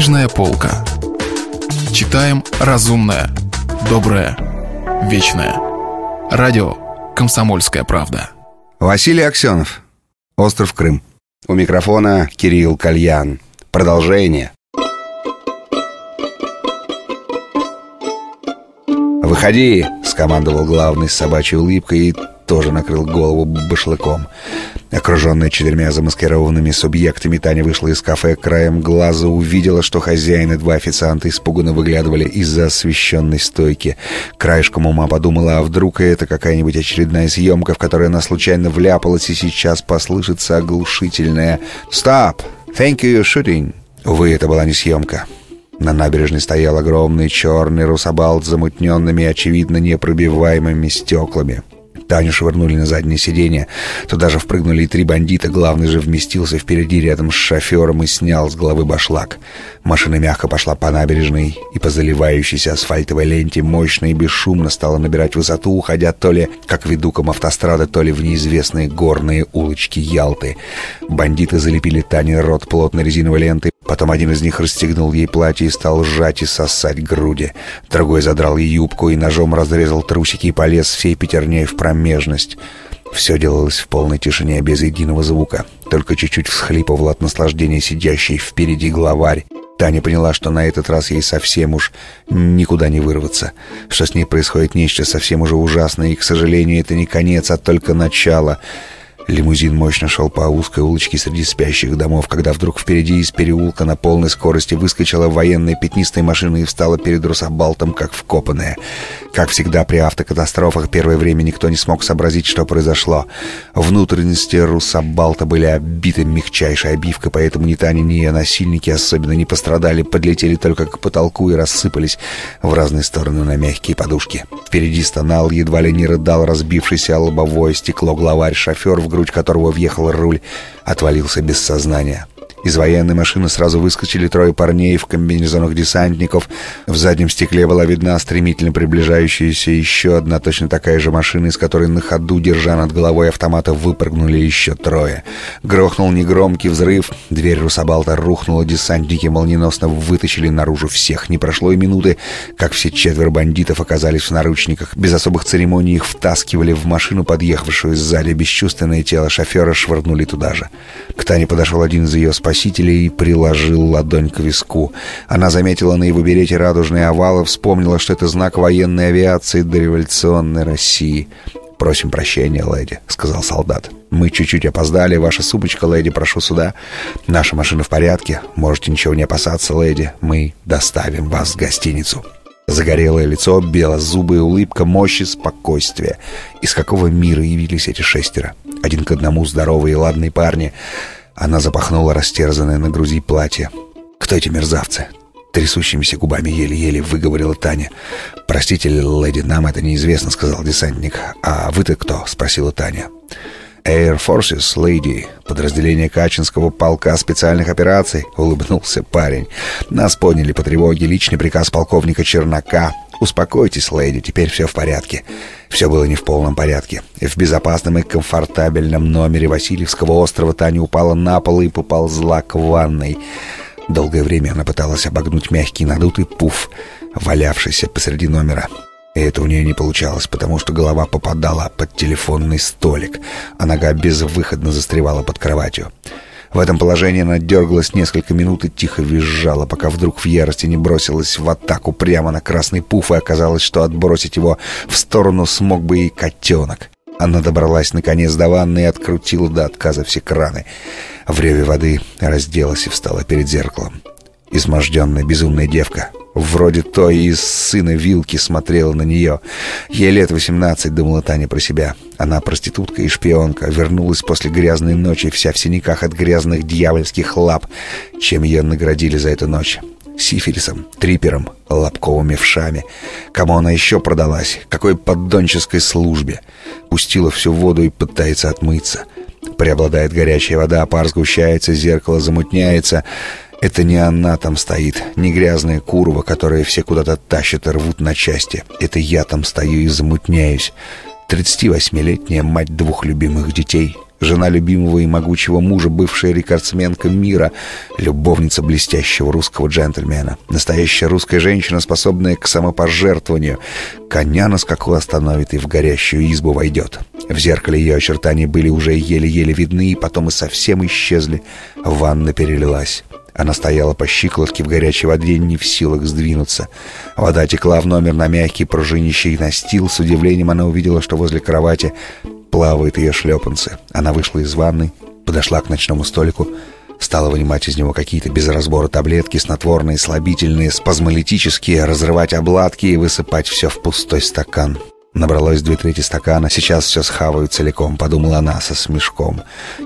Книжная полка. Читаем разумное, доброе, вечное. Радио «Комсомольская правда». Василий Аксенов. Остров Крым. У микрофона Кирилл Кальян. Продолжение. «Выходи!» — скомандовал главный с собачьей улыбкой и тоже накрыл голову башлыком. Окруженная четырьмя замаскированными субъектами, Таня вышла из кафе, краем глаза увидела, что хозяин и два официанта испуганно выглядывали из-за освещенной стойки. Краешком ума подумала, а вдруг это какая-нибудь очередная съемка, в которой она случайно вляпалась, и сейчас послышится оглушительное «Stop! Thank you, shooting!» Увы, это была не съемка. На набережной стоял огромный черный русабалт с замутненными, очевидно, непробиваемыми стеклами. Таню швырнули на заднее сиденье. Туда же впрыгнули и три бандита. Главный же вместился впереди рядом с шофером и снял с головы башлак. Машина мягко пошла по набережной и по заливающейся асфальтовой ленте мощно и бесшумно стала набирать высоту, уходя то ли как ведуком автострады, то ли в неизвестные горные улочки Ялты. Бандиты залепили Тане рот плотной резиновой лентой, Потом один из них расстегнул ей платье и стал сжать и сосать груди. Другой задрал ей юбку и ножом разрезал трусики и полез всей пятерней в промежность. Все делалось в полной тишине, без единого звука. Только чуть-чуть всхлипывал от наслаждения сидящий впереди главарь. Таня поняла, что на этот раз ей совсем уж никуда не вырваться, что с ней происходит нечто совсем уже ужасное, и, к сожалению, это не конец, а только начало — Лимузин мощно шел по узкой улочке среди спящих домов, когда вдруг впереди из переулка на полной скорости выскочила военная пятнистая машина и встала перед Русабалтом, как вкопанная. Как всегда при автокатастрофах, первое время никто не смог сообразить, что произошло. Внутренности Русабалта были обиты мягчайшей обивкой, поэтому ни Таня, ни ее насильники особенно не пострадали, подлетели только к потолку и рассыпались в разные стороны на мягкие подушки. Впереди стонал, едва ли не рыдал разбившийся лобовое стекло главарь, шофер в грудь грудь которого въехал руль, отвалился без сознания. Из военной машины сразу выскочили трое парней в комбинезонах десантников. В заднем стекле была видна стремительно приближающаяся еще одна точно такая же машина, из которой на ходу, держа над головой автомата, выпрыгнули еще трое. Грохнул негромкий взрыв, дверь Русабалта рухнула, десантники молниеносно вытащили наружу всех. Не прошло и минуты, как все четверо бандитов оказались в наручниках. Без особых церемоний их втаскивали в машину, подъехавшую сзади. Бесчувственное тело шофера швырнули туда же. К Тане подошел один из ее спасителей спасителя и приложил ладонь к виску. Она заметила на его берете радужные овалы, вспомнила, что это знак военной авиации дореволюционной России. «Просим прощения, леди», — сказал солдат. «Мы чуть-чуть опоздали. Ваша сумочка, леди, прошу сюда. Наша машина в порядке. Можете ничего не опасаться, леди. Мы доставим вас в гостиницу». Загорелое лицо, белозубая улыбка, мощь и спокойствие. Из какого мира явились эти шестеро? Один к одному здоровые и ладные парни — она запахнула растерзанное на груди платье. «Кто эти мерзавцы?» Трясущимися губами еле-еле выговорила Таня. «Простите, леди, нам это неизвестно», — сказал десантник. «А вы-то кто?» — спросила Таня. «Air Forces, леди, подразделение Качинского полка специальных операций», — улыбнулся парень. «Нас поняли по тревоге. Личный приказ полковника Чернака. Успокойтесь, леди, теперь все в порядке». Все было не в полном порядке. В безопасном и комфортабельном номере Васильевского острова Таня упала на пол и поползла к ванной. Долгое время она пыталась обогнуть мягкий надутый пуф, валявшийся посреди номера. И это у нее не получалось, потому что голова попадала под телефонный столик, а нога безвыходно застревала под кроватью. В этом положении она дергалась несколько минут и тихо визжала, пока вдруг в ярости не бросилась в атаку прямо на красный пуф, и оказалось, что отбросить его в сторону смог бы и котенок. Она добралась наконец до ванны и открутила до отказа все краны. В реве воды разделась и встала перед зеркалом. Изможденная безумная девка, вроде той из сына Вилки, смотрела на нее. Ей лет восемнадцать, думала Таня про себя. Она проститутка и шпионка, вернулась после грязной ночи, вся в синяках от грязных дьявольских лап. Чем ее наградили за эту ночь? Сифилисом, трипером, лобковыми вшами. Кому она еще продалась? Какой поддонческой службе? Пустила всю воду и пытается отмыться. Преобладает горячая вода, пар сгущается, зеркало замутняется — это не она там стоит, не грязная курва, которая все куда-то тащат и рвут на части. Это я там стою и замутняюсь. 38-летняя мать двух любимых детей — жена любимого и могучего мужа, бывшая рекордсменка мира, любовница блестящего русского джентльмена, настоящая русская женщина, способная к самопожертвованию. Коня на скаку остановит и в горящую избу войдет. В зеркале ее очертания были уже еле-еле видны, и потом и совсем исчезли. Ванна перелилась. Она стояла по щиколотке в горячей воде, не в силах сдвинуться. Вода текла в номер на мягкий пружинищий настил. С удивлением она увидела, что возле кровати плавают ее шлепанцы. Она вышла из ванны, подошла к ночному столику, стала вынимать из него какие-то без разбора таблетки, снотворные, слабительные, спазмолитические, разрывать обладки и высыпать все в пустой стакан. Набралось две трети стакана, сейчас все схаваю целиком, подумала она со смешком,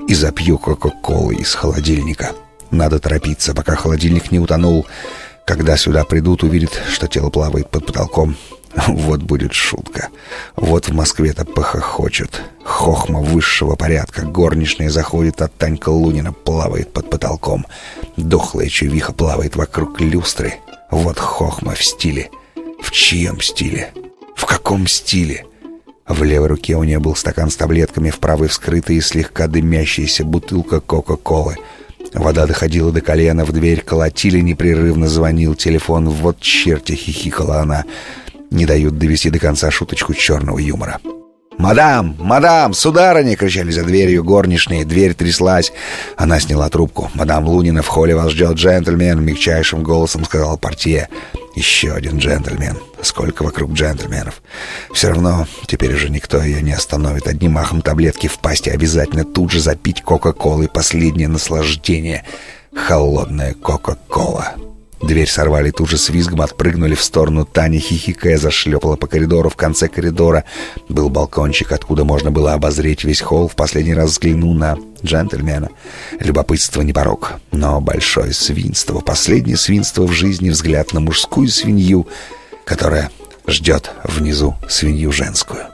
и запью кока-колы из холодильника. Надо торопиться, пока холодильник не утонул. Когда сюда придут, увидят, что тело плавает под потолком. Вот будет шутка. Вот в Москве-то похохочут. Хохма высшего порядка. Горничная заходит, а Танька Лунина плавает под потолком. Дохлая чувиха плавает вокруг люстры. Вот хохма в стиле. В чьем стиле? В каком стиле? В левой руке у нее был стакан с таблетками, в правой вскрытая и слегка дымящаяся бутылка Кока-Колы. Вода доходила до колена, в дверь колотили, непрерывно звонил телефон. Вот черти хихикала она не дают довести до конца шуточку черного юмора. «Мадам! Мадам! Сударыня!» — кричали за дверью горничные. Дверь тряслась. Она сняла трубку. «Мадам Лунина, в холле вас ждет джентльмен!» — мягчайшим голосом сказал портье. «Еще один джентльмен. Сколько вокруг джентльменов!» «Все равно теперь уже никто ее не остановит. Одним махом таблетки в пасти обязательно тут же запить Кока-Колой. Последнее наслаждение. Холодная Кока-Кола!» Дверь сорвали, тут же с визгом отпрыгнули в сторону. Таня, хихикая, зашлепала по коридору. В конце коридора был балкончик, откуда можно было обозреть весь холл. В последний раз взгляну на джентльмена. Любопытство не порог, но большое свинство. Последнее свинство в жизни взгляд на мужскую свинью, которая ждет внизу свинью женскую.